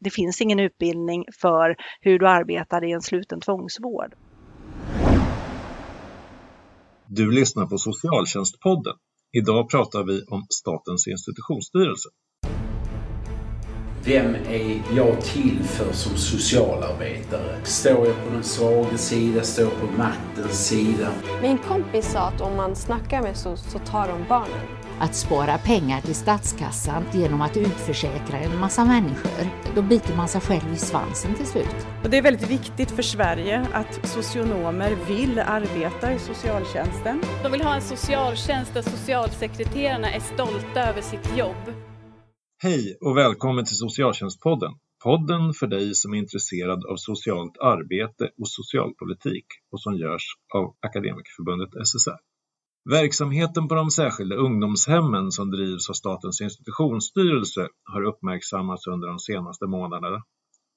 det finns ingen utbildning för hur du arbetar i en sluten tvångsvård. Du lyssnar på Socialtjänstpodden. Idag pratar vi om Statens institutionsstyrelse. Vem är jag till för som socialarbetare? Står jag på den svaga sida? Står jag på maktens sida? Min kompis sa att om man snackar med SOS så tar de barnen. Att spara pengar till statskassan genom att utförsäkra en massa människor, då biter man sig själv i svansen till slut. Och det är väldigt viktigt för Sverige att socionomer vill arbeta i socialtjänsten. De vill ha en socialtjänst där socialsekreterarna är stolta över sitt jobb. Hej och välkommen till Socialtjänstpodden. Podden för dig som är intresserad av socialt arbete och socialpolitik och som görs av Akademikerförbundet SSR. Verksamheten på de särskilda ungdomshemmen som drivs av Statens institutionsstyrelse har uppmärksammats under de senaste månaderna.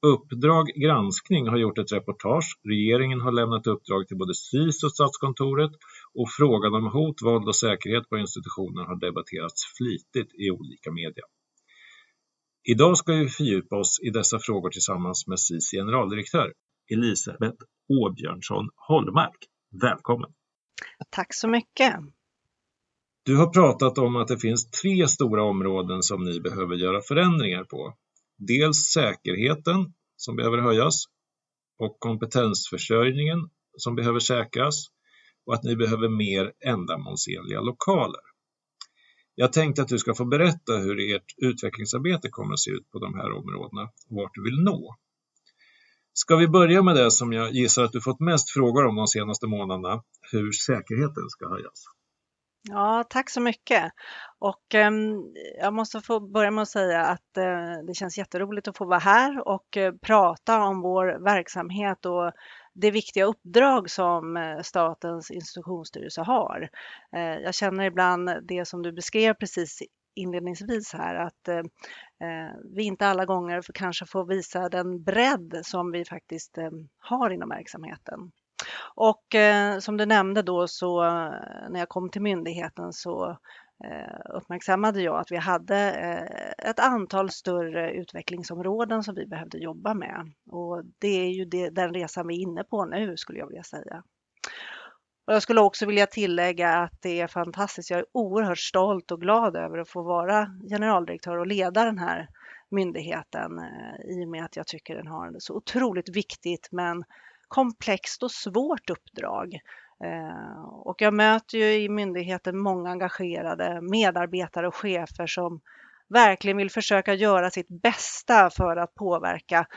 Uppdrag granskning har gjort ett reportage, regeringen har lämnat uppdrag till både SIS och Statskontoret och frågan om hot, våld och säkerhet på institutioner har debatterats flitigt i olika media. Idag ska vi fördjupa oss i dessa frågor tillsammans med SIS generaldirektör Elisabeth Åbjörnsson Holmark. Välkommen! Tack så mycket! Du har pratat om att det finns tre stora områden som ni behöver göra förändringar på. Dels säkerheten som behöver höjas och kompetensförsörjningen som behöver säkras och att ni behöver mer ändamålsenliga lokaler. Jag tänkte att du ska få berätta hur ert utvecklingsarbete kommer att se ut på de här områdena och vart du vill nå. Ska vi börja med det som jag gissar att du fått mest frågor om de senaste månaderna, hur säkerheten ska höjas? Ja, tack så mycket. Och eh, jag måste få börja med att säga att eh, det känns jätteroligt att få vara här och eh, prata om vår verksamhet och det viktiga uppdrag som eh, Statens institutionsstyrelse har. Eh, jag känner ibland det som du beskrev precis inledningsvis här att eh, Eh, vi inte alla gånger kanske får visa den bredd som vi faktiskt eh, har inom verksamheten. Och eh, som du nämnde då så när jag kom till myndigheten så uppmärksammade jag att vi hade ett antal större utvecklingsområden som vi behövde jobba med. Och det är ju det, den resan vi är inne på nu skulle jag vilja säga. Och jag skulle också vilja tillägga att det är fantastiskt. Jag är oerhört stolt och glad över att få vara generaldirektör och leda den här myndigheten eh, i och med att jag tycker den har ett så otroligt viktigt men komplext och svårt uppdrag eh, och jag möter ju i myndigheten många engagerade medarbetare och chefer som verkligen vill försöka göra sitt bästa för att påverka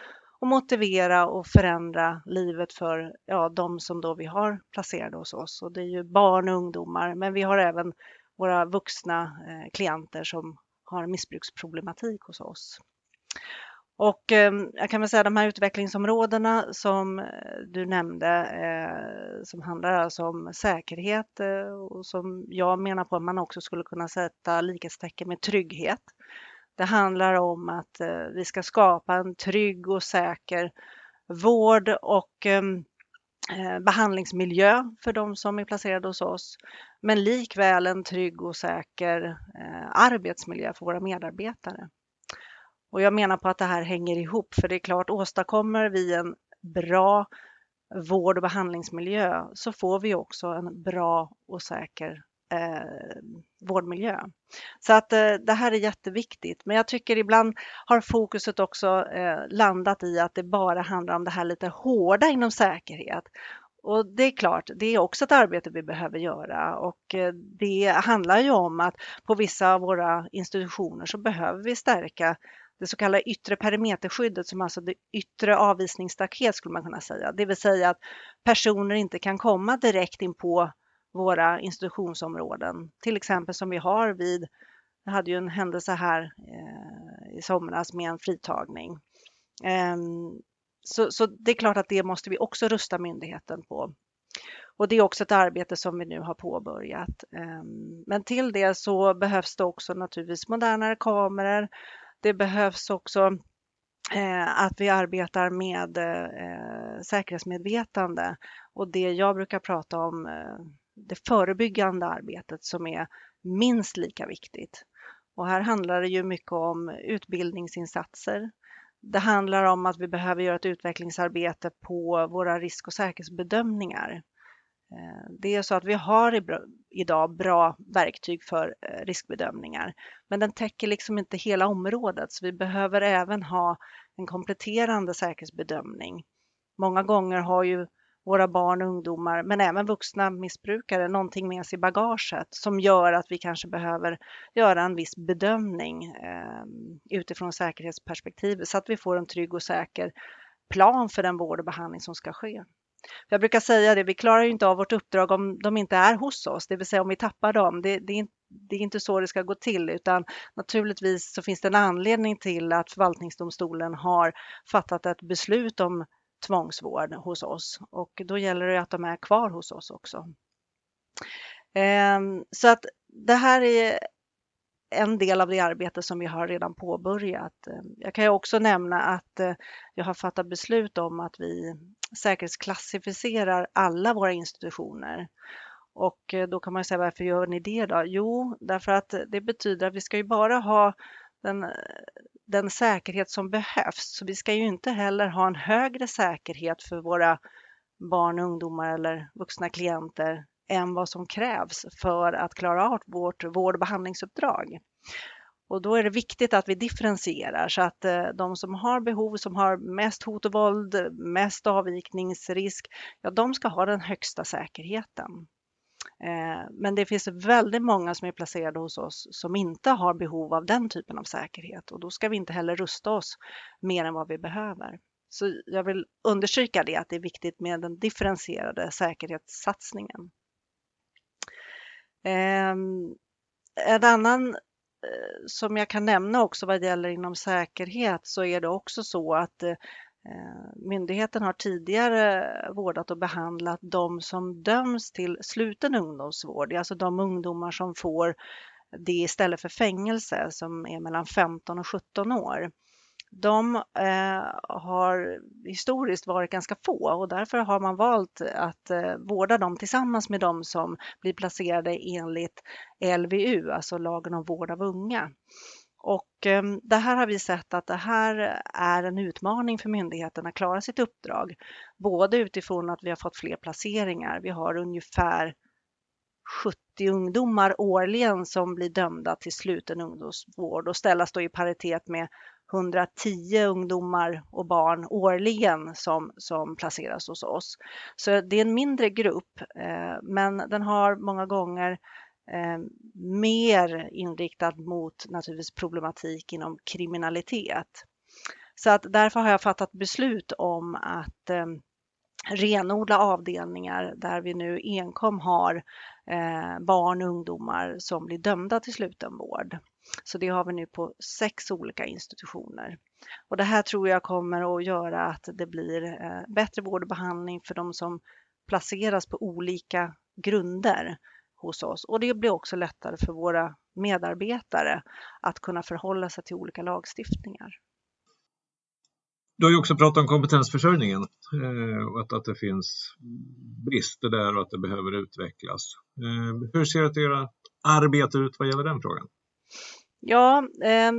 och motivera och förändra livet för ja, de som då vi har placerade hos oss. Och det är ju barn och ungdomar, men vi har även våra vuxna eh, klienter som har missbruksproblematik hos oss. Och eh, jag kan väl säga de här utvecklingsområdena som eh, du nämnde eh, som handlar alltså om säkerhet eh, och som jag menar på att man också skulle kunna sätta likhetstecken med trygghet. Det handlar om att eh, vi ska skapa en trygg och säker vård och ehm, eh, behandlingsmiljö för de som är placerade hos oss. Men likväl en trygg och säker eh, arbetsmiljö för våra medarbetare. Och jag menar på att det här hänger ihop, för det är klart, åstadkommer vi en bra vård och behandlingsmiljö så får vi också en bra och säker eh, vårdmiljö. Så att eh, det här är jätteviktigt. Men jag tycker ibland har fokuset också eh, landat i att det bara handlar om det här lite hårda inom säkerhet. Och det är klart, det är också ett arbete vi behöver göra och eh, det handlar ju om att på vissa av våra institutioner så behöver vi stärka det så kallade yttre perimeterskyddet som alltså det yttre avvisningsstaket skulle man kunna säga. Det vill säga att personer inte kan komma direkt in på våra institutionsområden. Till exempel som vi har vid, vi hade ju en händelse här eh, i somras med en fritagning. Eh, så, så det är klart att det måste vi också rusta myndigheten på. Och det är också ett arbete som vi nu har påbörjat. Ehm, men till det så behövs det också naturligtvis modernare kameror det behövs också eh, att vi arbetar med eh, säkerhetsmedvetande och det jag brukar prata om, eh, det förebyggande arbetet som är minst lika viktigt. Och här handlar det ju mycket om utbildningsinsatser. det handlar om att vi behöver göra ett utvecklingsarbete på våra risk och säkerhetsbedömningar. Eh, det är så att vi har idag bra verktyg för eh, riskbedömningar, men den täcker liksom inte hela området, så vi behöver även ha en kompletterande säkerhetsbedömning. Många gånger har ju våra barn och ungdomar, men även vuxna missbrukare, någonting med sig i bagaget som gör att vi kanske behöver göra en viss bedömning eh, utifrån säkerhetsperspektivet så att vi får en trygg och säker plan för den vård och behandling som ska ske. Jag brukar säga det, vi klarar ju inte av vårt uppdrag om de inte är hos oss, det vill säga om vi tappar dem. Det, det, är, det är inte så det ska gå till, utan naturligtvis så finns det en anledning till att förvaltningsdomstolen har fattat ett beslut om tvångsvård hos oss och då gäller det att de är kvar hos oss också. Ehm, så att det här är en del av det arbete som vi har redan påbörjat. Jag kan ju också nämna att eh, jag har fattat beslut om att vi säkerhetsklassificerar alla våra institutioner. Och eh, då kan man säga varför gör ni det då? Jo, därför att det betyder att vi ska ju bara ha den, den säkerhet som behövs. Så vi ska ju inte heller ha en högre säkerhet för våra barn, ungdomar eller vuxna klienter än vad som krävs för att klara av vårt vård och behandlingsuppdrag. Och då är det viktigt att vi differentierar så att eh, de som har behov, som har mest hot och våld, mest avvikningsrisk, ja, de ska ha den högsta säkerheten. Eh, men det finns väldigt många som är placerade hos oss som inte har behov av den typen av säkerhet och då ska vi inte heller rusta oss mer än vad vi behöver. Så jag vill understryka det, att det är viktigt med den differentierade säkerhetssatsningen. Ehm, en annan eh, som jag kan nämna också vad gäller inom säkerhet så är det också så att Eh, Eh, myndigheten har tidigare vårdat och behandlat de som döms till sluten ungdomsvård, alltså de ungdomar som får det istället för fängelse som är mellan 15 och 17 år. De eh, har historiskt varit ganska få och därför har man valt att eh, vårda dem tillsammans med de som blir placerade enligt LVU, alltså lagen om vård av unga. Och ehm, det här har vi sett att det här är en utmaning för myndigheten att klara sitt uppdrag. Både utifrån att vi har fått fler placeringar. Vi har ungefär 70 ungdomar årligen som blir dömda till sluten ungdomsvård och ställas då i paritet med 110 ungdomar och barn årligen som, som placeras hos oss. Så det är en mindre grupp, eh, men den har många gånger eh, mer inriktad mot naturligtvis problematik inom kriminalitet. Så att därför har jag fattat beslut om att eh, renodla avdelningar där vi nu enkom har eh, barn och ungdomar som blir dömda till slutenvård. Så det har vi nu på sex olika institutioner. Och det här tror jag kommer att göra att det blir eh, bättre vård och behandling för de som placeras på olika grunder hos oss och det blir också lättare för våra medarbetare att kunna förhålla sig till olika lagstiftningar. Du har ju också pratat om kompetensförsörjningen eh, och att, att det finns brister där och att det behöver utvecklas. Eh, hur ser ert arbete ut vad gäller den frågan? Ja, eh,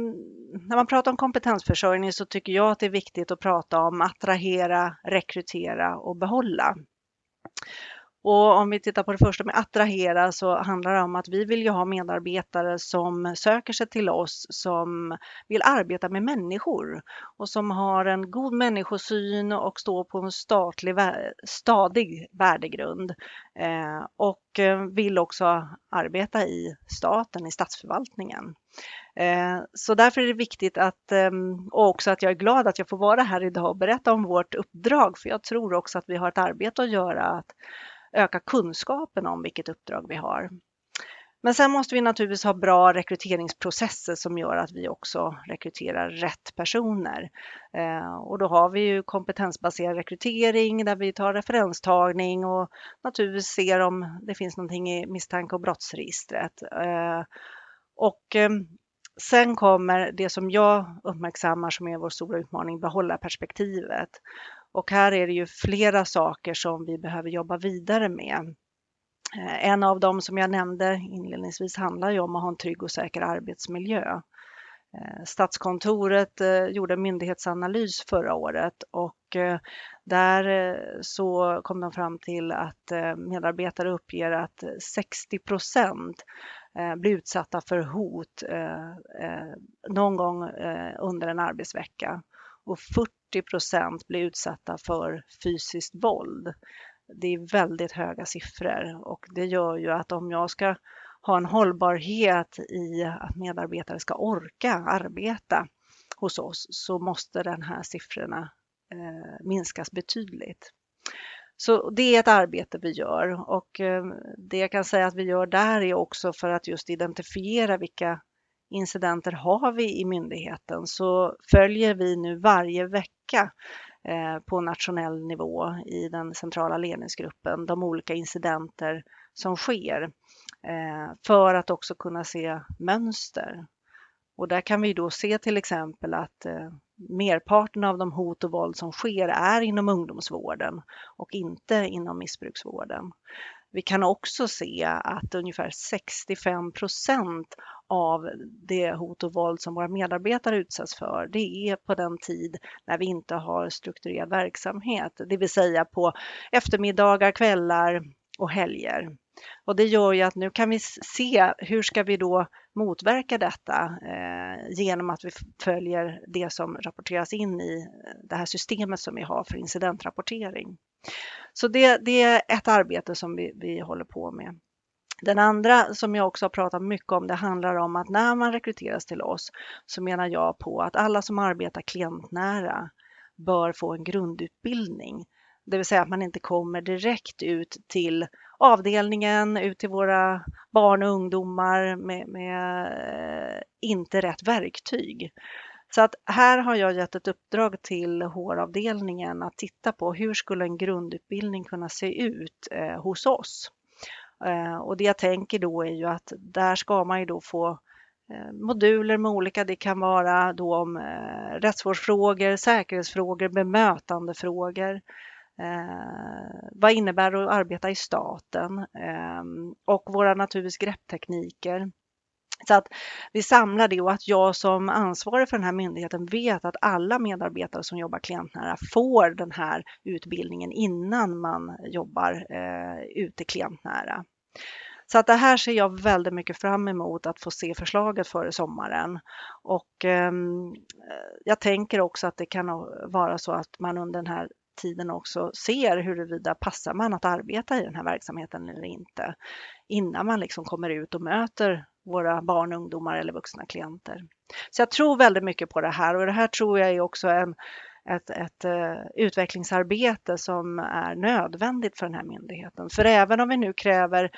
när man pratar om kompetensförsörjning så tycker jag att det är viktigt att prata om attrahera, rekrytera och behålla. Och om vi tittar på det första med attrahera så handlar det om att vi vill ju ha medarbetare som söker sig till oss som vill arbeta med människor och som har en god människosyn och står på en statlig, stadig värdegrund eh, och eh, vill också arbeta i staten, i statsförvaltningen. Eh, så därför är det viktigt att, ehm, och också att jag är glad att jag får vara här idag och berätta om vårt uppdrag, för jag tror också att vi har ett arbete att göra att öka kunskapen om vilket uppdrag vi har. Men sen måste vi naturligtvis ha bra rekryteringsprocesser som gör att vi också rekryterar rätt personer. Eh, och då har vi ju kompetensbaserad rekrytering där vi tar referenstagning och naturligtvis ser om det finns någonting i misstanke eh, och brottsregistret. Och sen kommer det som jag uppmärksammar som är vår stora utmaning, behålla perspektivet. Och här är det ju flera saker som vi behöver jobba vidare med. Eh, en av dem som jag nämnde inledningsvis handlar ju om att ha en trygg och säker arbetsmiljö. Eh, Statskontoret eh, gjorde en myndighetsanalys förra året och där så kom de fram till att medarbetare uppger att 60 procent blir utsatta för hot någon gång under en arbetsvecka och 40 procent blir utsatta för fysiskt våld. Det är väldigt höga siffror och det gör ju att om jag ska ha en hållbarhet i att medarbetare ska orka arbeta hos oss så måste den här siffrorna eh, minskas betydligt. Så det är ett arbete vi gör och eh, det jag kan säga att vi gör där är också för att just identifiera vilka incidenter har vi i myndigheten så följer vi nu varje vecka eh, på nationell nivå i den centrala ledningsgruppen de olika incidenter som sker eh, för att också kunna se mönster. Och där kan vi då se till exempel att eh, merparten av de hot och våld som sker är inom ungdomsvården och inte inom missbruksvården. Vi kan också se att ungefär 65 procent av det hot och våld som våra medarbetare utsätts för, det är på den tid när vi inte har strukturerad verksamhet, det vill säga på eftermiddagar, kvällar och helger. Och det gör ju att nu kan vi se hur ska vi då motverka detta eh, genom att vi följer det som rapporteras in i eh, det här systemet som vi har för incidentrapportering. Så det, det är ett arbete som vi, vi håller på med. Den andra som jag också har pratat mycket om, det handlar om att när man rekryteras till oss så menar jag på att alla som arbetar klientnära bör få en grundutbildning. Det vill säga att man inte kommer direkt ut till avdelningen, ut till våra barn och ungdomar med, med eh, inte rätt verktyg. Så att här har jag gett ett uppdrag till HR-avdelningen att titta på hur skulle en grundutbildning kunna se ut eh, hos oss? Eh, och det jag tänker då är ju att där ska man ju då få eh, moduler med olika, det kan vara då om eh, rättsvårdsfrågor, säkerhetsfrågor, bemötandefrågor. Eh, vad innebär det att arbeta i staten? Eh, och våra naturligtvis grepptekniker. Så att vi samlar det och att jag som ansvarig för den här myndigheten vet att alla medarbetare som jobbar klientnära får den här utbildningen innan man jobbar eh, ute klientnära. Så att det här ser jag väldigt mycket fram emot att få se förslaget före sommaren. Och eh, jag tänker också att det kan vara så att man under den här tiden också ser huruvida passar man att arbeta i den här verksamheten eller inte innan man liksom kommer ut och möter våra barn, ungdomar eller vuxna klienter. Så jag tror väldigt mycket på det här och det här tror jag är också en, ett, ett uh, utvecklingsarbete som är nödvändigt för den här myndigheten. För även om vi nu kräver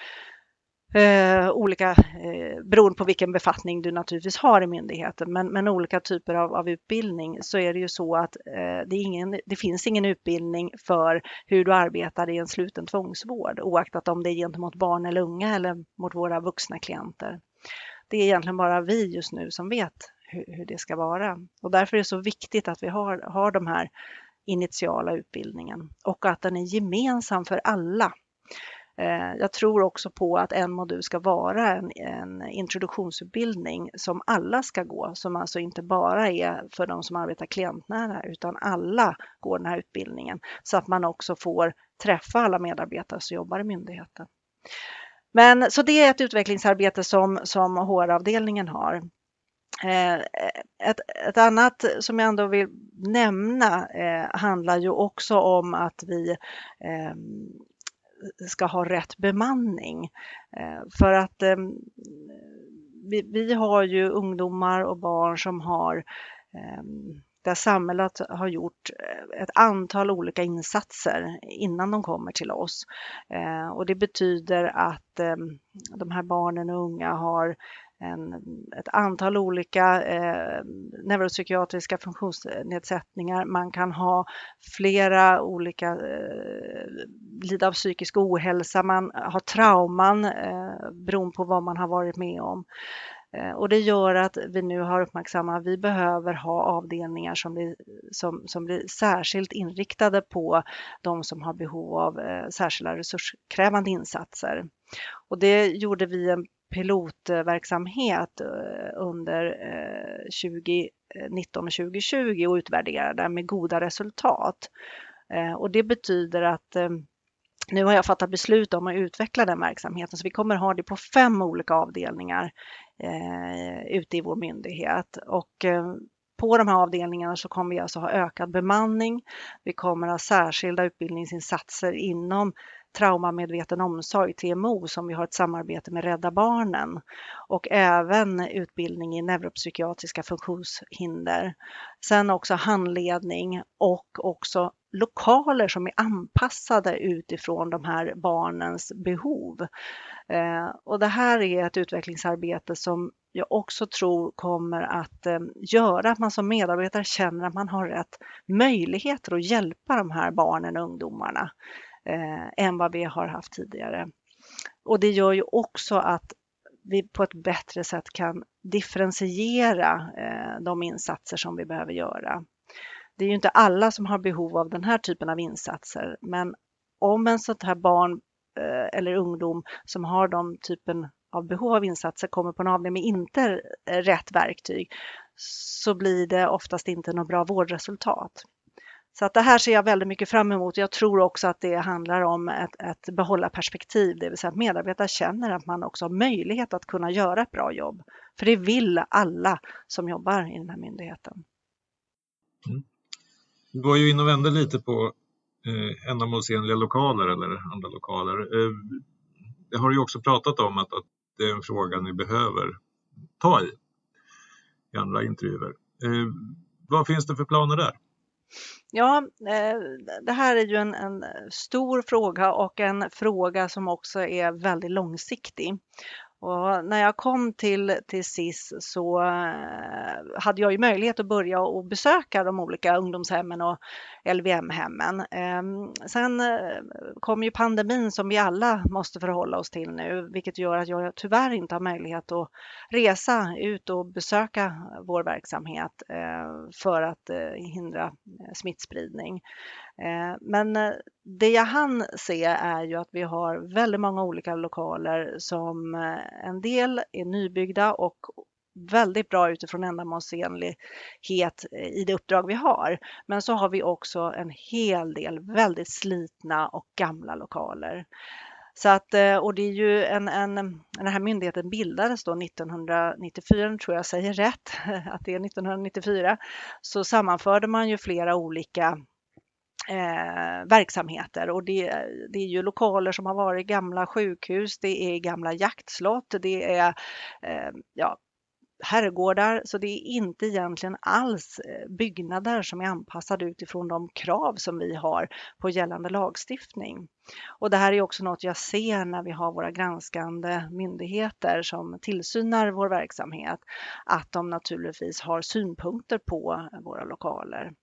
eh, olika, eh, beroende på vilken befattning du naturligtvis har i myndigheten, men, men olika typer av, av, utbildning så är det ju så att eh, det, ingen, det, finns ingen utbildning för hur du arbetar i en sluten tvångsvård oaktat om det är gentemot barn eller unga eller mot våra vuxna klienter. Det är egentligen bara vi just nu som vet hur, hur det ska vara och därför är det så viktigt att vi har, har de här initiala utbildningen och att den är gemensam för alla. Eh, jag tror också på att en modul ska vara en, en, introduktionsutbildning som alla ska gå, som alltså inte bara är för de som arbetar klientnära utan alla går den här utbildningen så att man också får träffa alla medarbetare som jobbar i myndigheten. Men så det är ett utvecklingsarbete som, som HR-avdelningen har. Eh, ett, ett, annat som jag ändå vill nämna eh, handlar ju också om att vi eh, ska ha rätt bemanning. Eh, för att eh, vi, vi har ju ungdomar och barn som har eh, där samhället har gjort eh, ett antal olika insatser innan de kommer till oss. Eh, och det betyder att ehm, de här barnen och unga har en, ett antal olika eh, neuropsykiatriska funktionsnedsättningar. Man kan ha flera olika, eh, lida av psykisk ohälsa, man har trauman eh, beroende på vad man har varit med om. Eh, och det gör att vi nu har uppmärksammat att vi behöver ha avdelningar som blir, som, som blir särskilt inriktade på de som har behov av eh, särskilda resurskrävande insatser. Och det gjorde vi en pilotverksamhet eh, under 2019 och 2020 och utvärderade med goda resultat. Och det betyder att nu har jag fattat beslut om att utveckla den verksamheten så vi kommer ha det på fem olika avdelningar eh, ute i vår myndighet. Och eh, på de här avdelningarna så kommer vi alltså ha ökad bemanning. Vi kommer ha särskilda utbildningsinsatser inom traumamedveten omsorg, TMO, som vi har ett samarbete med Rädda Barnen och även utbildning i neuropsykiatriska funktionshinder. Sen också handledning och också lokaler som är anpassade utifrån de här barnens behov. Eh, och det här är ett utvecklingsarbete som jag också tror kommer att eh, göra att man som medarbetare känner att man har rätt möjligheter att hjälpa de här barnen och ungdomarna eh, än vad vi har haft tidigare. Och det gör ju också att vi på ett bättre sätt kan differentiera eh, de insatser som vi behöver göra. Det är ju inte alla som har behov av den här typen av insatser, men om en sånt här barn eh, eller ungdom som har de typen av behov av insatser kommer på en avdelning med inte eh, rätt verktyg så blir det oftast inte något bra vårdresultat. Så att det här ser jag väldigt mycket fram emot. Jag tror också att det handlar om ett, ett behålla perspektiv, det vill säga att medarbetare känner att man också har möjlighet att kunna göra ett bra jobb. För det vill alla som jobbar i den här myndigheten. Mm. Du var ju inne och vände lite på eh, ändamålsenliga lokaler eller andra lokaler. Eh, det har ju också pratat om att, att det är en fråga ni behöver ta i i andra intervjuer. Eh, vad finns det för planer där? Ja, eh, det här är ju en, en, stor fråga och en fråga som också är väldigt långsiktig. Och när jag kom till, till SIS så eh, hade jag ju möjlighet att börja och besöka de olika ungdomshemmen och LVM-hemmen. Ehm, sen eh, kom ju pandemin som vi alla måste förhålla oss till nu, vilket gör att jag tyvärr inte har möjlighet att resa ut och besöka vår verksamhet eh, för att eh, hindra smittspridning. Ehm, men det jag hann se är ju att vi har väldigt många olika lokaler som en del är nybyggda och väldigt bra utifrån ändamålsenlighet eh, i det uppdrag vi har. Men så har vi också en hel del väldigt slitna och gamla lokaler. Så att, eh, och det är ju en, en, den här myndigheten bildades då 1994, tror jag säger rätt, att det är 1994, så sammanförde man ju flera olika eh, verksamheter och det, det, är ju lokaler som har varit gamla sjukhus, det är gamla jaktslott, det är eh, ja, herrgårdar, så det är inte egentligen alls eh, byggnader som är anpassade utifrån de krav som vi har på gällande lagstiftning. Och det här är också något jag ser när vi har våra granskande myndigheter som tillsynar vår verksamhet, att de naturligtvis har synpunkter på våra lokaler.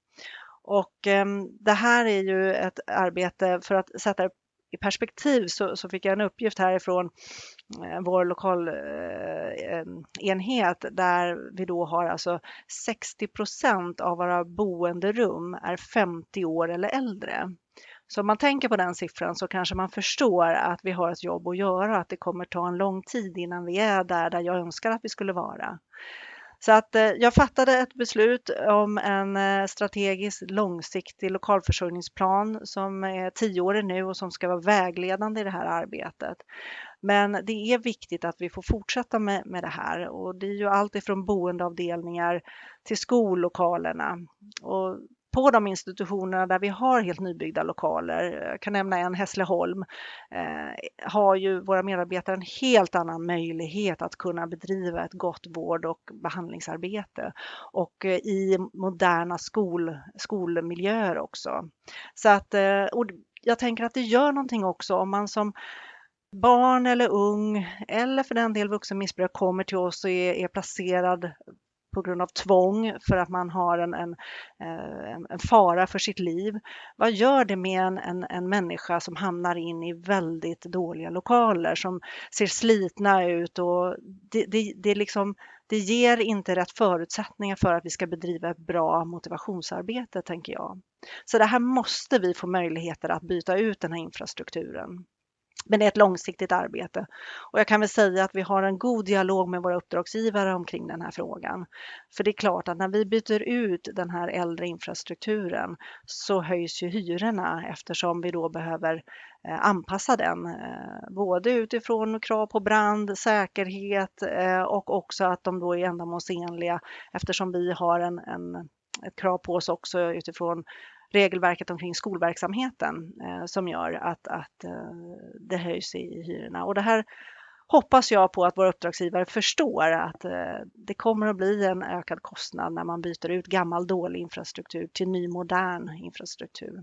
Och eh, det här är ju ett arbete för att sätta det i perspektiv så, så, fick jag en uppgift härifrån eh, vår lokalenhet eh, där vi då har alltså 60% av våra boenderum är 50 år eller äldre. Så om man tänker på den siffran så kanske man förstår att vi har ett jobb att göra, att det kommer ta en lång tid innan vi är där, där jag önskar att vi skulle vara. Så att eh, jag fattade ett beslut om en eh, strategisk långsiktig lokalförsörjningsplan som är tioårig nu och som ska vara vägledande i det här arbetet. Men det är viktigt att vi får fortsätta med, med det här och det är ju allt ifrån boendeavdelningar till skollokalerna. Och på de institutionerna där vi har helt nybyggda lokaler, jag kan nämna en Hässleholm, eh, har ju våra medarbetare en helt annan möjlighet att kunna bedriva ett gott vård och behandlingsarbete och eh, i moderna skol, skolmiljöer också. Så att, eh, och jag tänker att det gör någonting också om man som barn eller ung eller för den del vuxen missbrukare kommer till oss och är, är placerad på grund av tvång för att man har en, eh, en, en, fara för sitt liv. Vad gör det med en, en, en människa som hamnar in i väldigt dåliga lokaler som ser slitna ut och det, det, det, liksom, det ger inte rätt förutsättningar för att vi ska bedriva ett bra motivationsarbete, tänker jag. Så det här måste vi få möjligheter att byta ut den här infrastrukturen. Men det är ett långsiktigt arbete. Och jag kan väl säga att vi har en god dialog med våra uppdragsgivare omkring den här frågan. För det är klart att när vi byter ut den här äldre infrastrukturen så höjs ju hyrorna eftersom vi då behöver eh, anpassa den. Eh, både utifrån krav på brand, säkerhet eh, och också att de då är ändamålsenliga eftersom vi har en, en ett krav på oss också utifrån regelverket omkring skolverksamheten eh, som gör att, att eh, det höjs i hyrorna. Och det här hoppas jag på att våra uppdragsgivare förstår att eh, det kommer att bli en ökad kostnad när man byter ut gammal dålig infrastruktur till ny modern infrastruktur.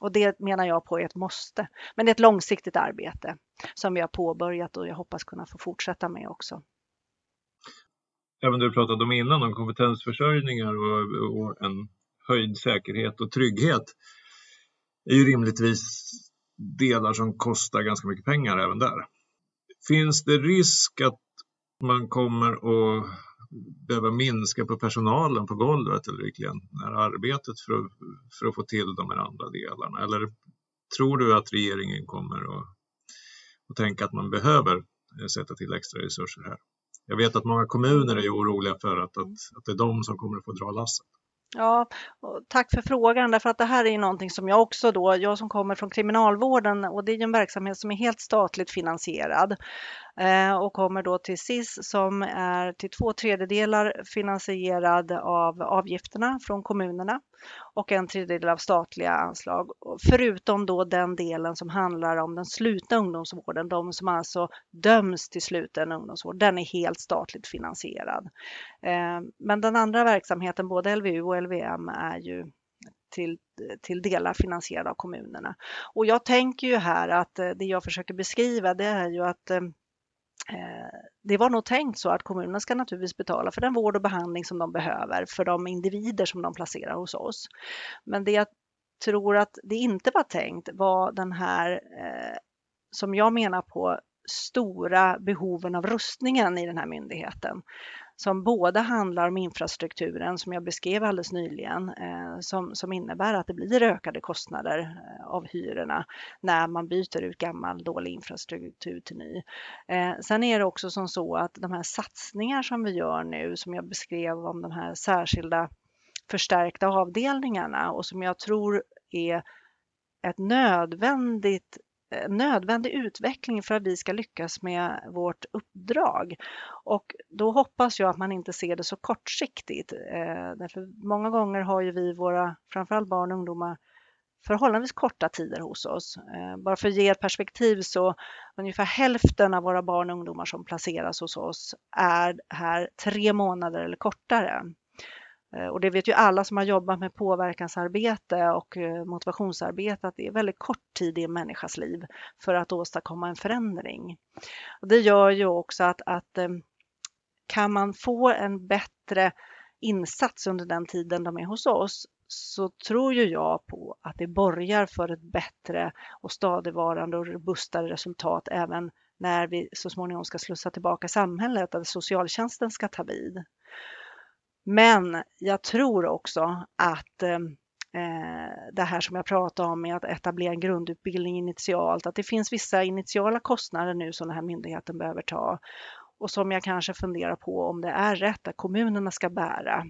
Och det menar jag på är ett måste. Men det är ett långsiktigt arbete som vi har påbörjat och jag hoppas kunna få fortsätta med också. Även du pratade om innan om kompetensförsörjningar och, och en höjd säkerhet och trygghet är ju rimligtvis delar som kostar ganska mycket pengar även där. Finns det risk att man kommer att behöva minska på personalen på golvet eller i arbetet för att, för att få till de här andra delarna? Eller tror du att regeringen kommer att, att tänka att man behöver eh, sätta till extra resurser här? Jag vet att många kommuner är oroliga för att, att, att det är de som kommer att få dra lasset. Ja, tack för frågan därför att det här är någonting som jag också då, jag som kommer från kriminalvården och det är ju en verksamhet som är helt statligt finansierad. Eh, och kommer då till SIS som är till två tredjedelar finansierad av avgifterna från kommunerna och en tredjedel av statliga anslag. Förutom då den delen som handlar om den slutna ungdomsvården, de som alltså döms till sluten ungdomsvård, den är helt statligt finansierad. Eh, men den andra verksamheten, både LVU och LVM, är ju till, till delar finansierad av kommunerna. Och jag tänker ju här att eh, det jag försöker beskriva det är ju att Eh, Eh, det var nog tänkt så att kommunen ska naturligtvis betala för den vård och behandling som de behöver för de individer som de placerar hos oss. Men det jag tror att det inte var tänkt var den här, eh, som jag menar på, stora behoven av rustningen i den här myndigheten som både handlar om infrastrukturen som jag beskrev alldeles nyligen eh, som, som innebär att det blir ökade kostnader eh, av hyrorna när man byter ut gammal dålig infrastruktur till ny. Eh, sen är det också som så att de här satsningar som vi gör nu som jag beskrev om de här särskilda förstärkta avdelningarna och som jag tror är ett nödvändigt nödvändig utveckling för att vi ska lyckas med vårt uppdrag. Och då hoppas jag att man inte ser det så kortsiktigt. Eh, därför många gånger har ju vi våra, framförallt barn och ungdomar, förhållandevis korta tider hos oss. Eh, bara för att ge ett perspektiv så ungefär hälften av våra barn och ungdomar som placeras hos oss är här tre månader eller kortare. Eh, och det vet ju alla som har jobbat med påverkansarbete och eh, motivationsarbete att det är väldigt kort tid i en människas liv för att åstadkomma en förändring. Och det gör ju också att, att eh, kan man få en bättre insats under den tiden de är hos oss så tror ju jag på att det borgar för ett bättre och stadigvarande och robustare resultat även när vi så småningom ska slussa tillbaka samhället, att socialtjänsten ska ta vid. Men jag tror också att ehm, eh, det här som jag pratade om med att etablera en grundutbildning initialt, att det finns vissa initiala kostnader nu som den här myndigheten behöver ta och som jag kanske funderar på om det är rätt att kommunerna ska bära.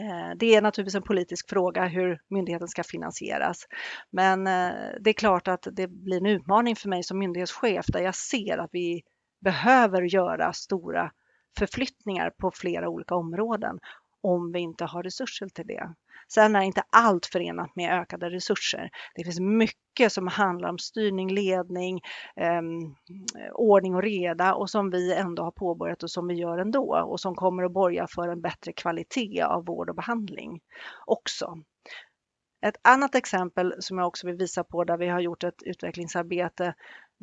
Eh, det är naturligtvis en politisk fråga hur myndigheten ska finansieras. Men eh, det är klart att det blir en utmaning för mig som myndighetschef där jag ser att vi behöver göra stora förflyttningar på flera olika områden om vi inte har resurser till det. Sen är inte allt förenat med ökade resurser. Det finns mycket som handlar om styrning, ledning, eh, ordning och reda och som vi ändå har påbörjat och som vi gör ändå och som kommer att borga för en bättre kvalitet av vård och behandling också. Ett annat exempel som jag också vill visa på där vi har gjort ett utvecklingsarbete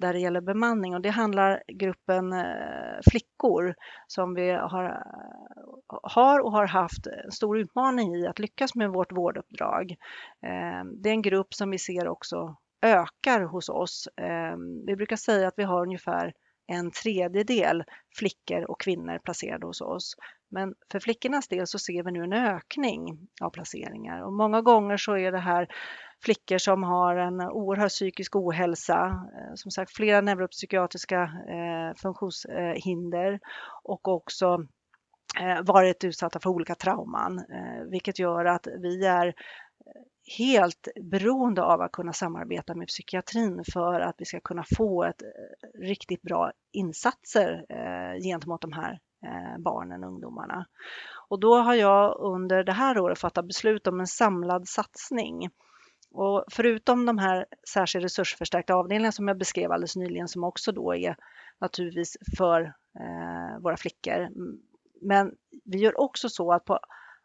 där det gäller bemanning och det handlar gruppen eh, flickor som vi har, eh, har och har haft en stor utmaning i att lyckas med vårt vårduppdrag. Ehm, det är en grupp som vi ser också ökar hos oss. Ehm, vi brukar säga att vi har ungefär en tredjedel flickor och kvinnor placerade hos oss. Men för flickornas del så ser vi nu en ökning av placeringar och många gånger så är det här flickor som har en oerhörd psykisk ohälsa, eh, som sagt flera neuropsykiatriska eh, funktionshinder och också eh, varit utsatta för olika trauman, vilket gör att vi är helt beroende av att kunna samarbeta med psykiatrin för att vi ska kunna få ett eh, riktigt bra insatser eh, gentemot de här eh, barnen och ungdomarna. Och då har jag under det här året fattat beslut om en samlad satsning och förutom de här särskilt resursförstärkta avdelningarna som jag beskrev alldeles nyligen som också då är naturligtvis för våra flickor. Men vi gör också så att på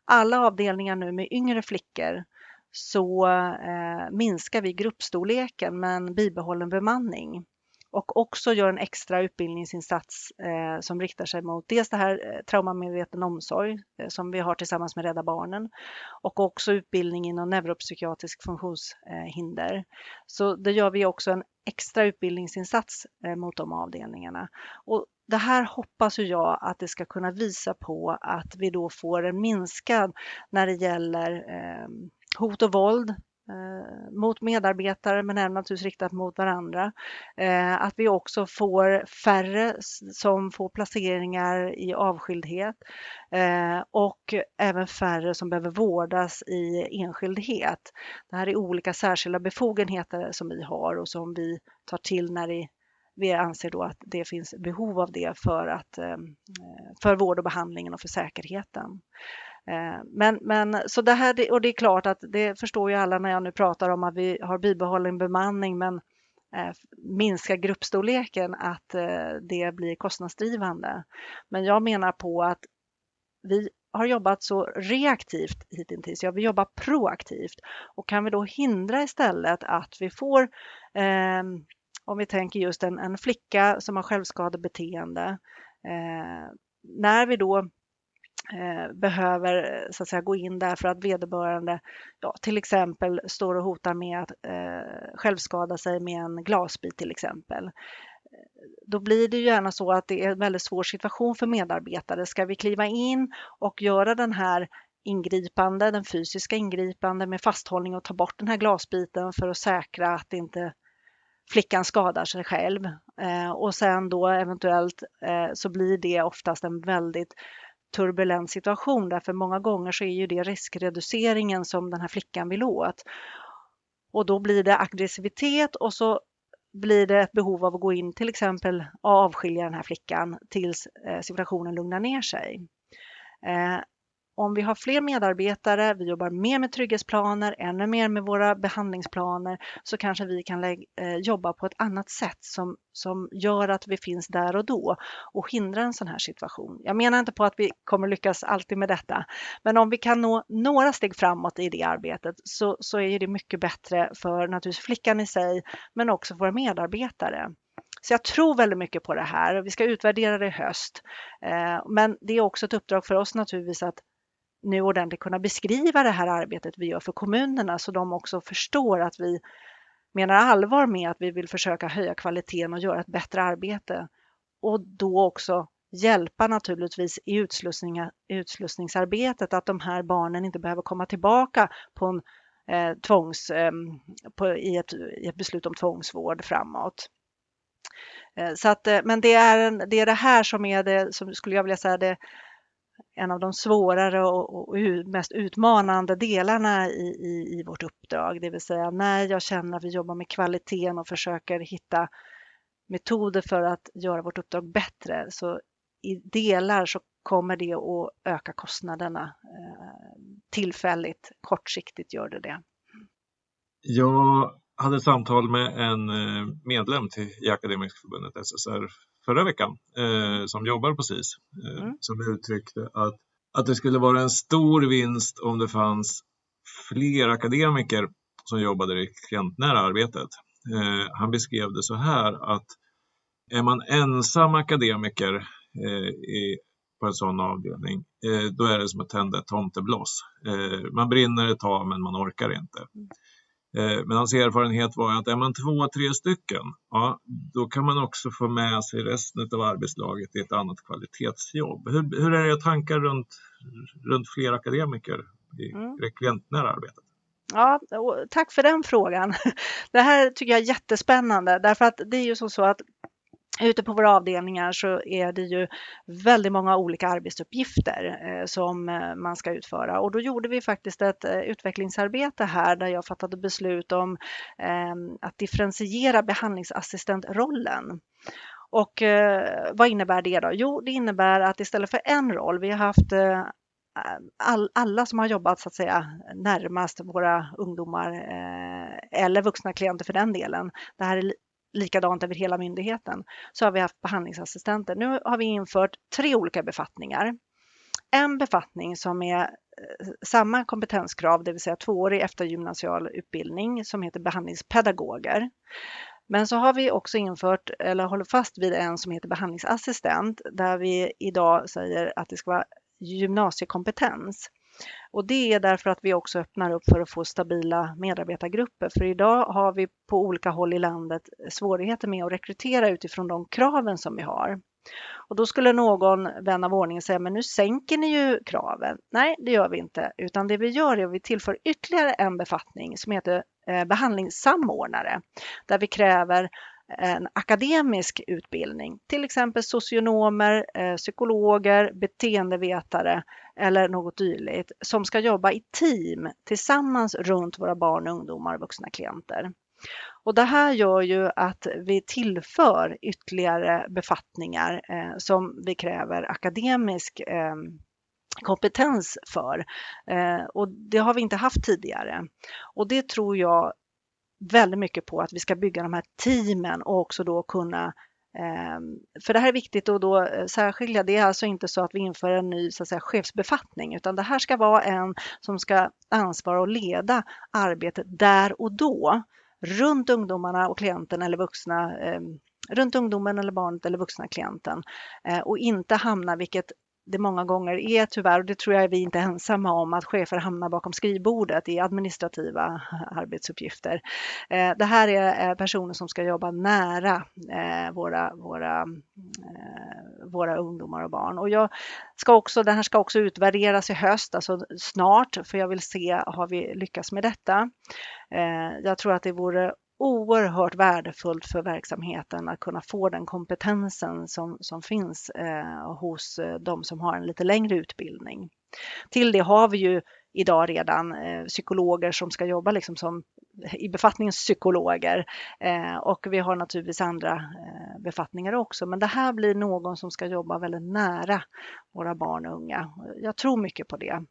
alla avdelningar nu med yngre flickor så eh, minskar vi gruppstorleken men bibehållen bemanning och också gör en extra utbildningsinsats eh, som riktar sig mot dels det här eh, traumamedveten omsorg eh, som vi har tillsammans med Rädda Barnen och också utbildning inom neuropsykiatrisk funktionshinder. Så det gör vi också en extra utbildningsinsats eh, mot de avdelningarna. Och det här hoppas jag att det ska kunna visa på att vi då får en minskad när det gäller eh, hot och våld Eh, mot medarbetare men även naturligtvis riktat mot varandra. Eh, att vi också får färre som får placeringar i avskildhet eh, och även färre som behöver vårdas i enskildhet. Det här är olika särskilda befogenheter som vi har och som vi tar till när det vi anser då att det finns behov av det för, att, eh, för vård och behandlingen och för säkerheten. Eh, men, men så det här, och det är klart att det förstår ju alla när jag nu pratar om att vi har bibehållen bemanning men eh, minska gruppstorleken att eh, det blir kostnadsdrivande. Men jag menar på att vi har jobbat så reaktivt hittills. Ja, vi jobbar proaktivt och kan vi då hindra istället att vi får, eh, om vi tänker just en, en flicka som har självskadebeteende, eh, när vi då Eh, behöver eh, så att säga, gå in där för att vederbörande ja, till exempel står och hotar med att eh, självskada sig med en glasbit till exempel. Eh, då blir det ju gärna så att det är en väldigt svår situation för medarbetare. Ska vi kliva in och göra den här ingripande, den fysiska ingripande med fasthållning och ta bort den här glasbiten för att säkra att inte flickan skadar sig själv. Eh, och sen då eventuellt eh, så blir det oftast en väldigt turbulent situation därför många gånger så är ju det riskreduceringen som den här flickan vill åt. Och då blir det aggressivitet och så blir det ett behov av att gå in till exempel avskilja den här flickan tills eh, situationen lugnar ner sig. Eh, om vi har fler medarbetare, vi jobbar mer med trygghetsplaner, ännu mer med våra behandlingsplaner, så kanske vi kan eh, jobba på ett annat sätt som, som gör att vi finns där och då och hindra en sån här situation. Jag menar inte på att vi kommer lyckas alltid med detta, men om vi kan nå några steg framåt i det arbetet så, så är det mycket bättre för naturligtvis flickan i sig, men också våra medarbetare. Så jag tror väldigt mycket på det här. och Vi ska utvärdera det i höst. Eh, men det är också ett uppdrag för oss naturligtvis att nu ordentligt kunna beskriva det här arbetet vi gör för kommunerna så de också förstår att vi menar allvar med att vi vill försöka höja kvaliteten och göra ett bättre arbete. Och då också hjälpa naturligtvis i utslussningsarbetet att de här barnen inte behöver komma tillbaka på en eh, tvångs, eh, på, i, ett, i, ett, beslut om tvångsvård framåt. Eh, så att, eh, men det är, en, det är det här som är det, som skulle jag vilja säga, det en av de svårare och, och mest utmanande delarna i, i, i, vårt uppdrag. Det vill säga när jag känner att vi jobbar med kvaliteten och försöker hitta metoder för att göra vårt uppdrag bättre. Så i delar så kommer det att öka kostnaderna eh, tillfälligt, kortsiktigt gör det det. Jag hade samtal med en eh, medlem till, i Akademiska förbundet SSR förra veckan eh, som jobbar på SIS eh, mm. som uttryckte att, att det skulle vara en stor vinst om det fanns fler akademiker som jobbade i klientnära arbetet. Eh, han beskrev det så här att är man ensam akademiker eh, i, på en sån avdelning, eh, då är det som att tända ett tomtebloss. Eh, man brinner ett tag men man orkar inte. Eh, men hans erfarenhet var att är man två, tre stycken, ja, då kan man också få med sig resten av arbetslaget i ett annat kvalitetsjobb. Hur, hur är era tankar runt, runt fler akademiker i mm. det klientnära arbetet? Ja, tack för den frågan. Det här tycker jag är jättespännande därför att det är ju så att Ute på våra avdelningar så är det ju väldigt många olika arbetsuppgifter eh, som eh, man ska utföra och då gjorde vi faktiskt ett eh, utvecklingsarbete här där jag fattade beslut om ehm, att differentiera behandlingsassistentrollen. Och vad innebär det då? Jo, det innebär att istället för en roll, vi har haft all, alla som har jobbat så att säga närmast våra ungdomar eh, eller vuxna klienter för den delen. Det här är likadant över hela myndigheten. Så har vi haft behandlingsassistenter. Nu har vi infört tre olika befattningar. En befattning som är eh, samma kompetenskrav, det vill säga tvåårig eftergymnasial utbildning som heter behandlingspedagoger. Men så har vi också infört, eller håller fast vid en som heter behandlingsassistent, där vi idag säger att det ska vara gymnasiekompetens. Och det är därför att vi också öppnar upp för att få stabila medarbetargrupper. För idag har vi på olika håll i landet svårigheter med att rekrytera utifrån de kraven som vi har. Och då skulle någon vän av ordning säga, men nu sänker ni ju kraven. Nej, det gör vi inte, utan det vi gör är att vi tillför ytterligare en befattning som heter eh, behandlingssamordnare, där vi kräver en akademisk utbildning, till exempel socionomer, eh, psykologer, beteendevetare eller något dylikt som ska jobba i team tillsammans runt våra barn, ungdomar och vuxna klienter. Och det här gör ju att vi tillför ytterligare befattningar eh, som vi kräver akademisk eh, kompetens för. Eh, och det har vi inte haft tidigare. Och det tror jag väldigt mycket på att vi ska bygga de här teamen och också då kunna ehm, för det här är viktigt att då eh, särskilja. Det är alltså inte så att vi inför en ny så att säga, chefsbefattning, utan det här ska vara en som ska ansvara och leda arbetet där och då runt ungdomarna och klienten eller vuxna ehm, runt ungdomen eller barnet eller vuxna klienten eh, och inte hamna, vilket det många gånger är tyvärr, och det tror jag vi inte är ensamma om, att chefer hamnar bakom skrivbordet i administrativa arbetsuppgifter. Eh, det här är eh, personer som ska jobba nära eh, våra, våra, våra ungdomar och barn. Och jag ska också, det här ska också utvärderas i höst, alltså snart, för jag vill se, har vi lyckats med detta? Jag tror att det vore oerhört värdefullt för verksamheten att kunna få den kompetensen som, som finns eh, hos eh, de som har en lite längre utbildning. Till det har vi ju idag redan eh, psykologer som ska jobba liksom som eh, i befattningen psykologer eh, och vi har naturligtvis andra eh, befattningar också. Men det här blir någon som ska jobba väldigt nära våra barn och unga. Jag tror mycket på det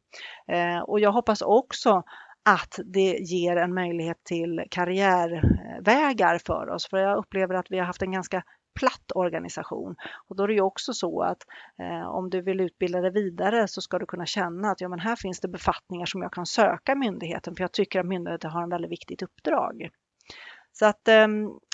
eh, och jag hoppas också att det ger en möjlighet till karriärvägar för oss. För jag upplever att vi har haft en ganska platt organisation. Och då är det ju också så att eh, om du vill utbilda dig vidare så ska du kunna känna att ja, men här finns det befattningar som jag kan söka myndigheten för jag tycker att myndigheten har en väldigt viktigt uppdrag. Så att eh,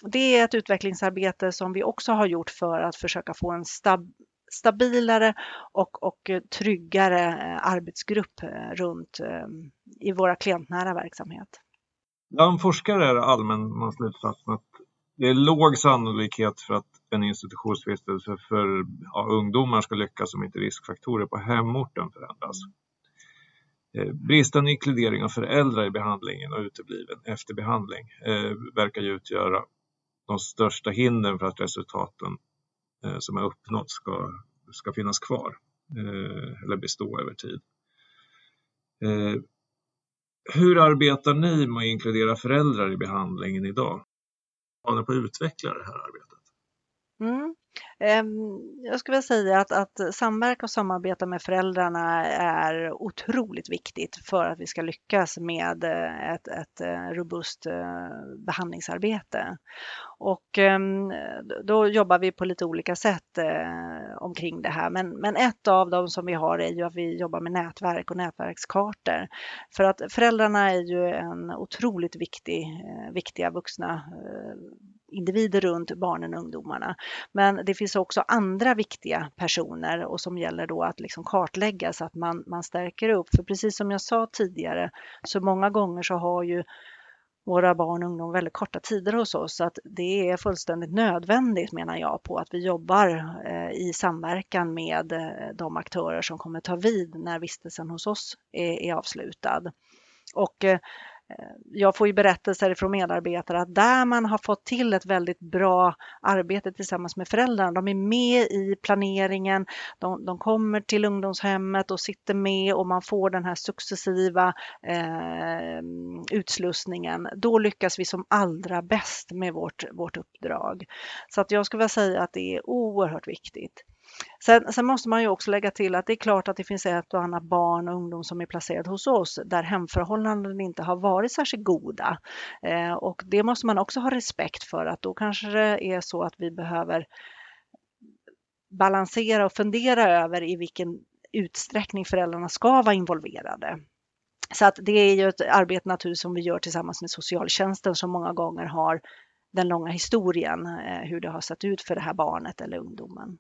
det är ett utvecklingsarbete som vi också har gjort för att försöka få en stab stabilare och, och eh, tryggare eh, arbetsgrupp eh, runt ehm, i våra klientnära verksamhet. Bland forskare är det allmänna slutsatsen att det är låg sannolikhet för att en institutionsvistelse för ja, ungdomar ska lyckas om inte riskfaktorer på hemorten förändras. Bristande inkludering av föräldrar i behandlingen och utebliven efterbehandling eh, verkar ju utgöra de största hindren för att resultaten Eh, som har uppnåtts ska, ska finnas kvar eh, eller bestå över tid. Eh, hur arbetar ni med att inkludera föräldrar i behandlingen idag? Har ni på att utveckla det här arbetet? Mm. Ehm, jag skulle vilja säga att, att samverka och samarbeta med föräldrarna är otroligt viktigt för att vi ska lyckas med eh, ett, ett eh, robust eh, behandlingsarbete. Och ehm, då jobbar vi på lite olika sätt omkring det här. Men, men ett av dem som vi har är ju att vi jobbar med nätverk och nätverkskartor. För att föräldrarna är ju en otroligt viktig, viktiga vuxna individer runt barnen och ungdomarna. Men det finns också andra viktiga personer och som gäller då att liksom kartlägga så att man, man stärker upp. För precis som jag sa tidigare så många gånger så har ju våra barn och ungdomar väldigt korta tider hos oss. Så att det är fullständigt nödvändigt menar jag på att vi jobbar eh, i samverkan med eh, de aktörer som kommer ta vid när vistelsen hos oss är, är avslutad. Och eh, Eh, jag får ju berättelser från medarbetare att där man har fått till ett väldigt bra arbete tillsammans med föräldrarna, de är med i planeringen, de, de kommer till ungdomshemmet och sitter med och man får den här successiva eh, utslussningen, då lyckas vi som allra bäst med vårt, vårt uppdrag. Så att jag skulle vilja säga att det är oerhört viktigt. Sen, sen, måste man ju också lägga till att det är klart att det finns ett och annat barn och ungdom som är placerad hos oss där hemförhållanden inte har varit särskilt goda. Eh, och det måste man också ha respekt för att då kanske det är så att vi behöver balansera och fundera över i vilken utsträckning föräldrarna ska vara involverade. Så att det är ju ett arbete naturligtvis som vi gör tillsammans med socialtjänsten som många gånger har den långa historien, eh, hur det har sett ut för det här barnet eller ungdomen.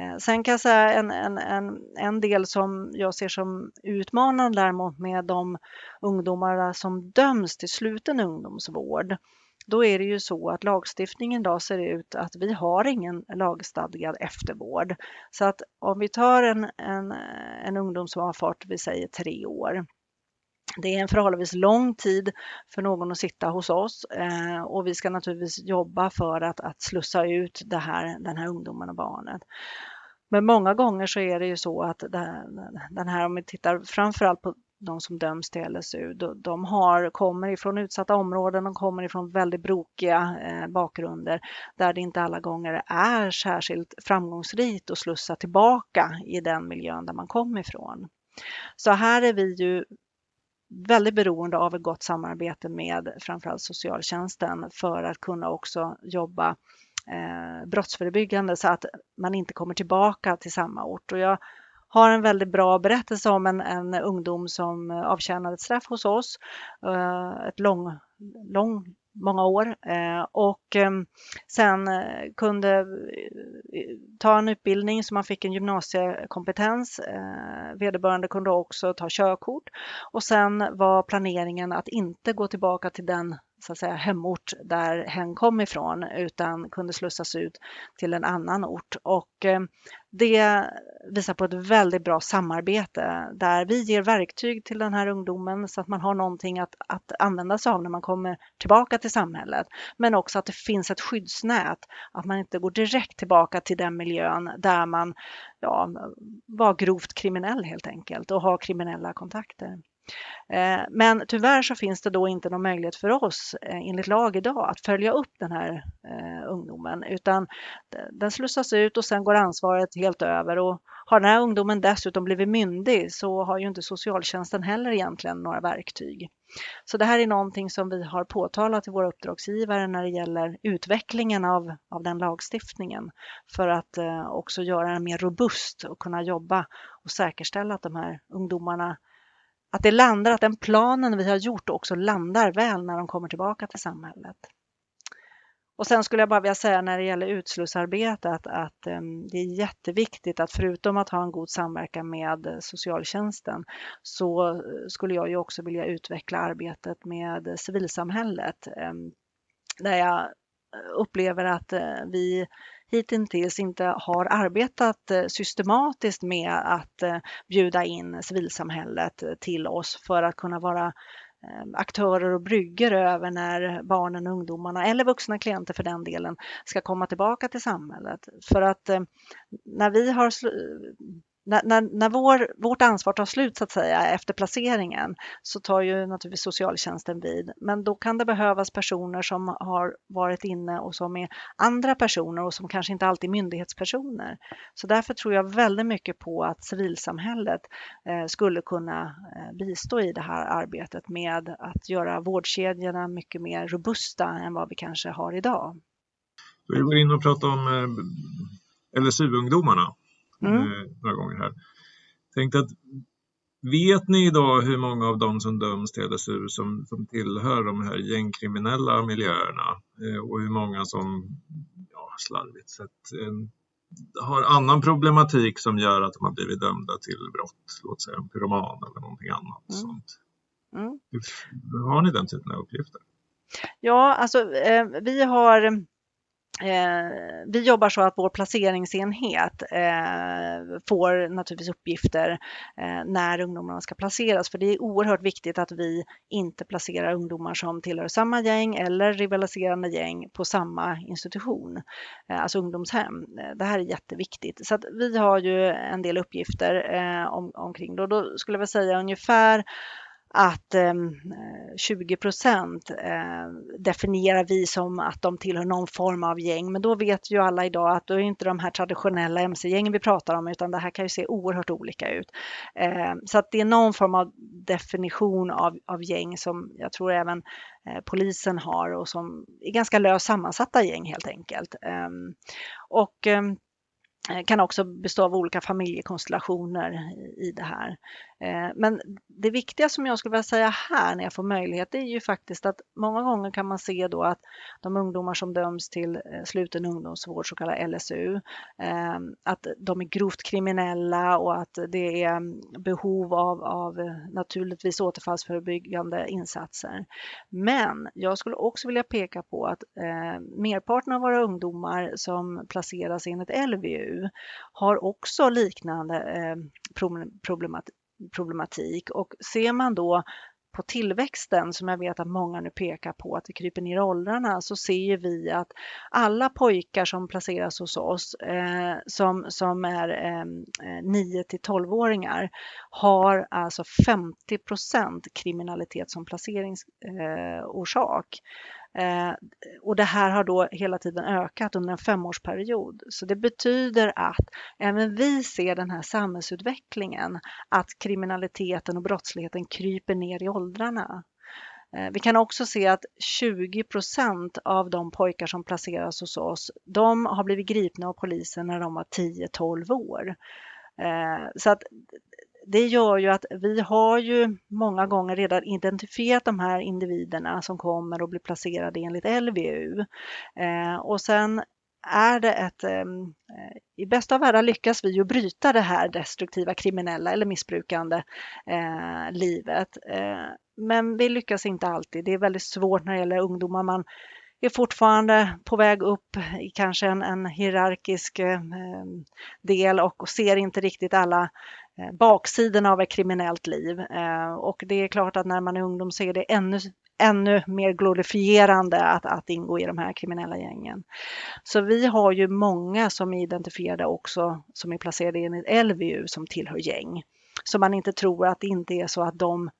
Eh, sen kan jag säga en, en, en, en del som jag ser som utmanande däremot med de ungdomar som döms till sluten ungdomsvård. Då är det ju så att lagstiftningen idag ser ut att vi har ingen lagstadgad eftervård. Så att om vi tar en, en, en ungdom som har fått, vi säger tre år, det är en förhållandevis lång tid för någon att sitta hos oss eh, och vi ska naturligtvis jobba för att, att slussa ut det här, den här ungdomen och barnet. Men många gånger så är det ju så att den här, om vi tittar framförallt på de som döms till LSU, de har, kommer ifrån utsatta områden, de kommer ifrån väldigt brokiga eh, bakgrunder där det inte alla gånger är särskilt framgångsrikt att slussa tillbaka i den miljön där man kom ifrån. Så här är vi ju väldigt beroende av ett gott samarbete med framförallt socialtjänsten för att kunna också jobba eh, brottsförebyggande så att man inte kommer tillbaka till samma ort. Och jag har en väldigt bra berättelse om en, en ungdom som eh, avtjänade ett straff hos oss. Eh, ett lång, lång många år eh, och ehm, sen eh, kunde eh, ta en utbildning så man fick en gymnasiekompetens. Vederbörande kunde också ta körkort och sen var planeringen att inte gå tillbaka till den så att säga, hemort där hen kom ifrån utan kunde slussas ut till en annan ort. Och eh, det visar på ett väldigt bra samarbete där vi ger verktyg till den här ungdomen så att man har någonting att, att använda sig av när man kommer tillbaka till samhället. Men också att det finns ett skyddsnät, att man inte går direkt tillbaka till den miljön där man ja, var grovt kriminell helt enkelt och har kriminella kontakter. Eh, men tyvärr så finns det då inte någon möjlighet för oss eh, enligt lag idag att följa upp den här eh, ungdomen utan den slussas ut och sen går ansvaret helt över och har den här ungdomen dessutom blivit myndig så har ju inte socialtjänsten heller egentligen några verktyg. Så det här är någonting som vi har påtalat till våra uppdragsgivare när det gäller utvecklingen av, av den lagstiftningen för att också göra den mer robust och kunna jobba och säkerställa att de här ungdomarna att det landar, att den planen vi har gjort också landar väl när de kommer tillbaka till samhället. Och sen skulle jag bara vilja säga när det gäller utslussarbetet att, ehm, det är jätteviktigt att förutom att ha en god samverkan med socialtjänsten så eh, skulle jag ju också vilja utveckla arbetet med civilsamhället. Ehm, där jag eh, upplever att eh, vi hittills inte har arbetat eh, systematiskt med att eh, bjuda in civilsamhället eh, till oss för att kunna vara aktörer och brygger över när barnen och ungdomarna eller vuxna klienter för den delen ska komma tillbaka till samhället. För att när vi har när, när, när vår, vårt ansvar tar slut så att säga efter placeringen så tar ju naturligtvis socialtjänsten vid. Men då kan det behövas personer som har varit inne och som är andra personer och som kanske inte alltid är myndighetspersoner. Så därför tror jag väldigt mycket på att civilsamhället eh, skulle kunna eh, bistå i det här arbetet med att göra vårdkedjorna mycket mer robusta än vad vi kanske har idag. Vi går in och pratar om eh, LSU-ungdomarna mm. Eh, några gånger här. Tänkte att Vet ni idag hur många av dem som döms till LSU som, som tillhör de här gängkriminella miljöerna eh, och hur många som ja, slarvigt sett en, har annan problematik som gör att de har blivit dömda till brott, låt säga en pyroman eller någonting annat. Mm. Sånt. Mm. Har ni den typen av uppgifter? Ja, alltså eh, vi har Eh, vi jobbar så att vår placeringsenhet eh, får naturligtvis uppgifter eh, när ungdomarna ska placeras, för det är oerhört viktigt att vi inte placerar ungdomar som tillhör samma gäng eller rivaliserande gäng på samma institution, alltså ungdomshem. Det här är jätteviktigt, så att vi har ju en del uppgifter om, omkring det. och Då skulle jag säga ungefär att eh, 20 procent eh, definierar vi som att de tillhör någon form av gäng. Men då vet ju alla idag att då är inte de här traditionella mc-gängen vi pratar om, utan det här kan ju se oerhört olika ut. Eh, så att det är någon form av definition av, av gäng som jag tror även eh, polisen har och som är ganska löst sammansatta gäng helt enkelt. Ehm, och ehm, kan också bestå av olika familjekonstellationer i det här. Eh, men det viktiga som jag skulle vilja säga här när jag får möjlighet, det är ju faktiskt att många gånger kan man se då att de ungdomar som döms till eh, sluten ungdomsvård, så kallad LSU, eh, att de är grovt kriminella och att det är mm, behov av, av naturligtvis återfallsförebyggande insatser. Men jag skulle också vilja peka på att merparten av våra ungdomar som placeras enligt LVU har också liknande problematik problematik och ser man då på tillväxten som jag vet att många nu pekar på att det kryper ner i åldrarna så ser vi att alla pojkar som placeras hos oss eh, som, som är ehm, eh, 9 till 12-åringar har alltså 50 kriminalitet som placeringsorsak. Eh, Eh, och det här har då hela tiden ökat under en femårsperiod. Så det betyder att även vi ser den här samhällsutvecklingen, att kriminaliteten och brottsligheten kryper ner i åldrarna. Eh, vi kan också se att 20 procent av de pojkar som placeras hos oss, de har blivit gripna av polisen när de var 10-12 år. Eh, så att det gör ju att vi har ju många gånger redan identifierat de här individerna som kommer och blir placerade enligt LVU. Eh, och sen är det ett, ehm, eh, i bästa av världar lyckas vi ju bryta det här destruktiva, kriminella eller missbrukande eh, livet. Eh, men vi lyckas inte alltid. Det är väldigt svårt när det gäller ungdomar. Man är fortfarande på väg upp i kanske en, en hierarkisk eh, del och ser inte riktigt alla Eh, baksidorna av ett kriminellt liv. Eh, och det är klart att när man är ungdom så är det ännu, ännu mer glorifierande att, att ingå i de här kriminella gängen. Så vi har ju många som är identifierade också som är placerade enligt LVU som tillhör gäng. Så man inte tror att det inte är så att de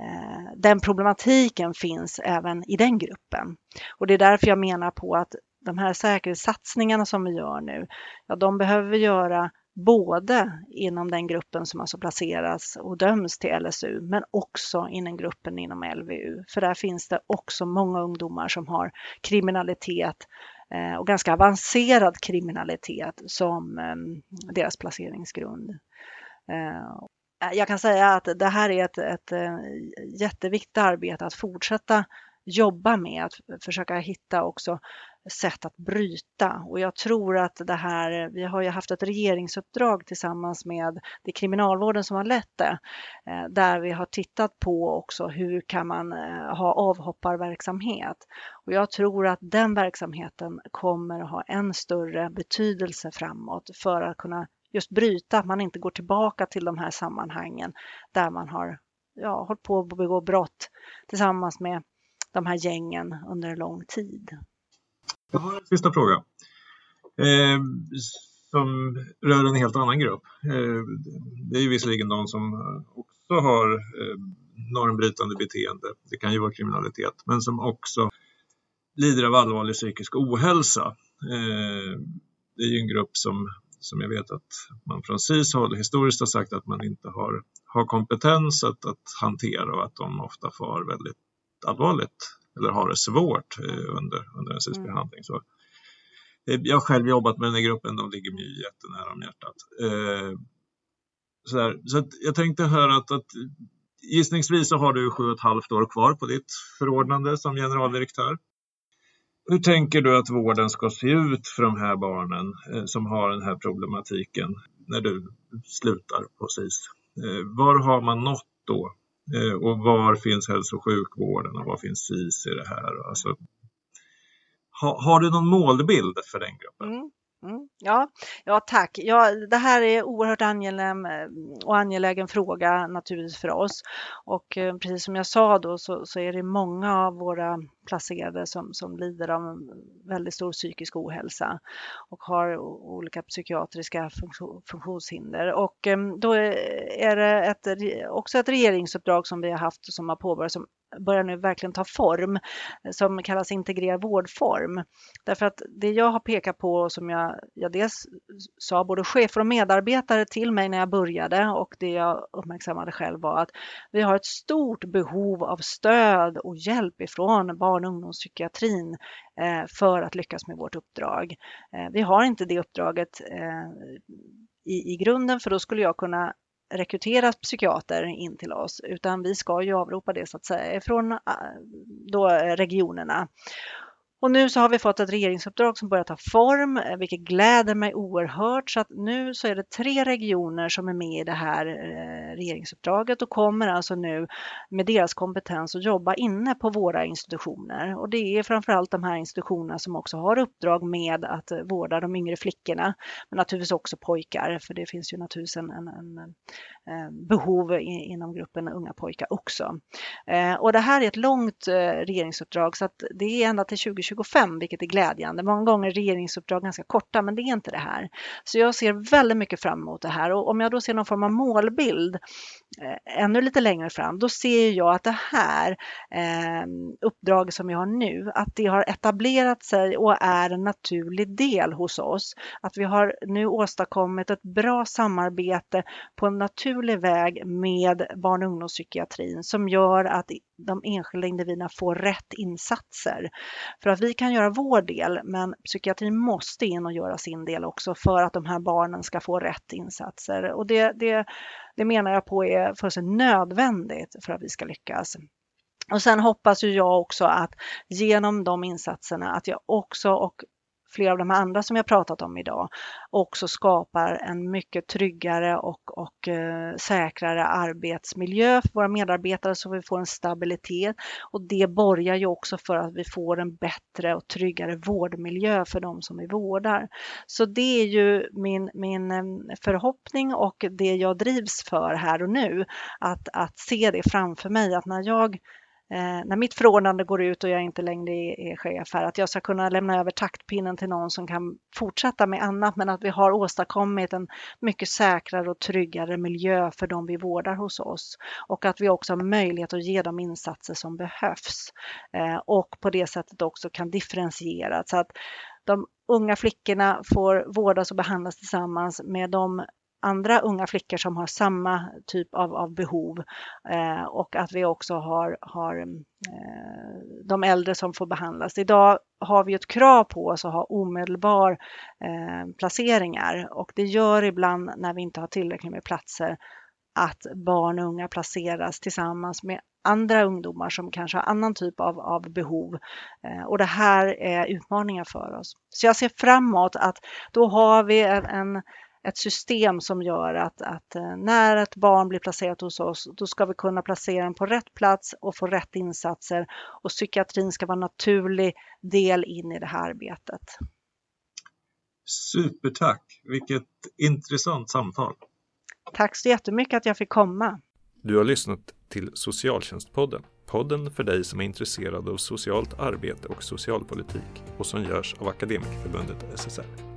Eh, den problematiken finns även i den gruppen. Och det är därför jag menar på att de här säkerhetssatsningarna som vi gör nu, ja, de behöver vi göra både inom den gruppen som alltså placeras och döms till LSU, men också inom gruppen inom LVU. För där finns det också många ungdomar som har kriminalitet eh, och ganska avancerad kriminalitet som ehm, deras placeringsgrund. Eh, Eh, jag kan säga att det här är ett, ett eh, jätteviktigt arbete att fortsätta jobba med, att försöka hitta också sätt att bryta. Och jag tror att det här, vi har ju haft ett regeringsuppdrag tillsammans med det kriminalvården som har lett det, eh, där vi har tittat på också hur kan man ha avhopparverksamhet. Och jag tror att den verksamheten kommer att ha en större betydelse framåt för att kunna just bryta, att man inte går tillbaka till de här sammanhangen där man har ja, hållit på att begå brott tillsammans med de här gängen under en lång tid. Jag har en sista fråga. Eh, som rör en helt annan grupp. Eh, det är ju visserligen de som också har eh, normbrytande beteende. Det kan ju vara kriminalitet, men som också lider av allvarlig psykisk ohälsa. Eh, det är ju en grupp som, som jag vet att man från SIS håll historiskt har sagt att man inte har, har kompetens att, att hantera och att de ofta far väldigt allvarligt eller har det svårt eh, under, under en SIS-behandling. Så, eh, jag har själv jobbat med den här gruppen, de ligger mig jättenära om hjärtat. Eh, så, där, så jag tänkte höra att, att gissningsvis så har du sju och ett halvt år kvar på ditt förordnande som generaldirektör. Hur tänker du att vården ska se ut för de här barnen eh, som har den här problematiken när du slutar på SIS? Eh, var har man nått då eh, och var finns hälso och sjukvården och var finns SIS i det här? Alltså, har du någon målbild för den gruppen? Mm. Mm, ja, ja, tack. Ja, det här är oerhört angelägen eh, och angelägen fråga naturligtvis för oss. Och eh, precis som jag sa då så, så, är det många av våra placerade som, som lider av väldigt stor psykisk ohälsa och har olika psykiatriska funktionshinder. Och eh, då är det ett, också ett regeringsuppdrag som vi har haft som har påbörjats som börjar nu verkligen ta form som kallas integrerad vårdform. Därför att det jag har pekat på som jag, jag dels sa både chefer och medarbetare till mig när jag började och det jag uppmärksammade själv var att vi har ett stort behov av stöd och hjälp ifrån barn och ungdomspsykiatrin eh, för att lyckas med vårt uppdrag. Eh, vi har inte det uppdraget eh, i, i grunden för då skulle jag kunna rekrytera psykiater in till oss utan vi ska ju avropa det så att säga från äh, då regionerna. Och nu så har vi fått ett regeringsuppdrag som börjar ta form, eh, vilket gläder mig oerhört. Så att nu så är det tre regioner som är med i det här eh, regeringsuppdraget och kommer alltså nu med deras kompetens att jobba inne på våra institutioner. Och det är framförallt de här institutionerna som också har uppdrag med att eh, vårda de yngre flickorna, men naturligtvis också pojkar, för det finns ju naturligtvis en, en, en behov inom gruppen unga pojkar också. Och det här är ett långt regeringsuppdrag så att det är ända till 2020 2025, vilket är glädjande. Många gånger är regeringsuppdrag ganska korta, men det är inte det här. Så jag ser väldigt mycket fram emot det här och om jag då ser någon form av målbild Eh, ännu lite längre fram, då ser jag att det här eh, uppdraget som vi har nu, att det har etablerat sig och är en naturlig del hos oss. Att vi har nu åstadkommit ett bra samarbete på en naturlig väg med barn och ungdomspsykiatrin som gör att de enskilda individerna får rätt insatser. För att vi kan göra vår del, men psykiatrin måste in och göra sin del också för att de här barnen ska få rätt insatser. Och det, det, det menar jag på är fullständigt nödvändigt för att vi ska lyckas. Och sen hoppas ju jag också att genom de insatserna att jag också och flera av de andra som jag pratat om idag också skapar en mycket tryggare och, och eh, säkrare arbetsmiljö för våra medarbetare så vi får en stabilitet och det borgar ju också för att vi får en bättre och tryggare vårdmiljö för de som vi vårdar. Så det är ju min, min eh, förhoppning och det jag drivs för här och nu att, att se det framför mig att när jag Eh, när mitt förordnande går ut och jag inte längre är chef här, att jag ska kunna lämna över taktpinnen till någon som kan fortsätta med annat, men att vi har åstadkommit en mycket säkrare och tryggare miljö för de vi vårdar hos oss. Och att vi också har möjlighet att ge de insatser som behövs. Eh, och på det sättet också kan differentiera. Så att de unga flickorna får vårdas och behandlas tillsammans med de andra unga flickor som har samma typ av, av behov eh, och att vi också har, har eh, de äldre som får behandlas. Idag har vi ett krav på oss att ha omedelbar eh, placeringar och det gör ibland när vi inte har tillräckligt med platser att barn och unga placeras tillsammans med andra ungdomar som kanske har annan typ av, av behov. Eh, och det här är utmaningar för oss. Så jag ser framåt att då har vi en, en ett system som gör att, att eh, när ett barn blir placerat hos oss, då ska vi kunna placera den på rätt plats och få rätt insatser och psykiatrin ska vara en naturlig del in i det här arbetet. Supertack! Vilket intressant samtal. Tack så jättemycket att jag fick komma. Du har lyssnat till Socialtjänstpodden. Podden för dig som är intresserad av socialt arbete och socialpolitik och som görs av Akademikerförbundet SSR.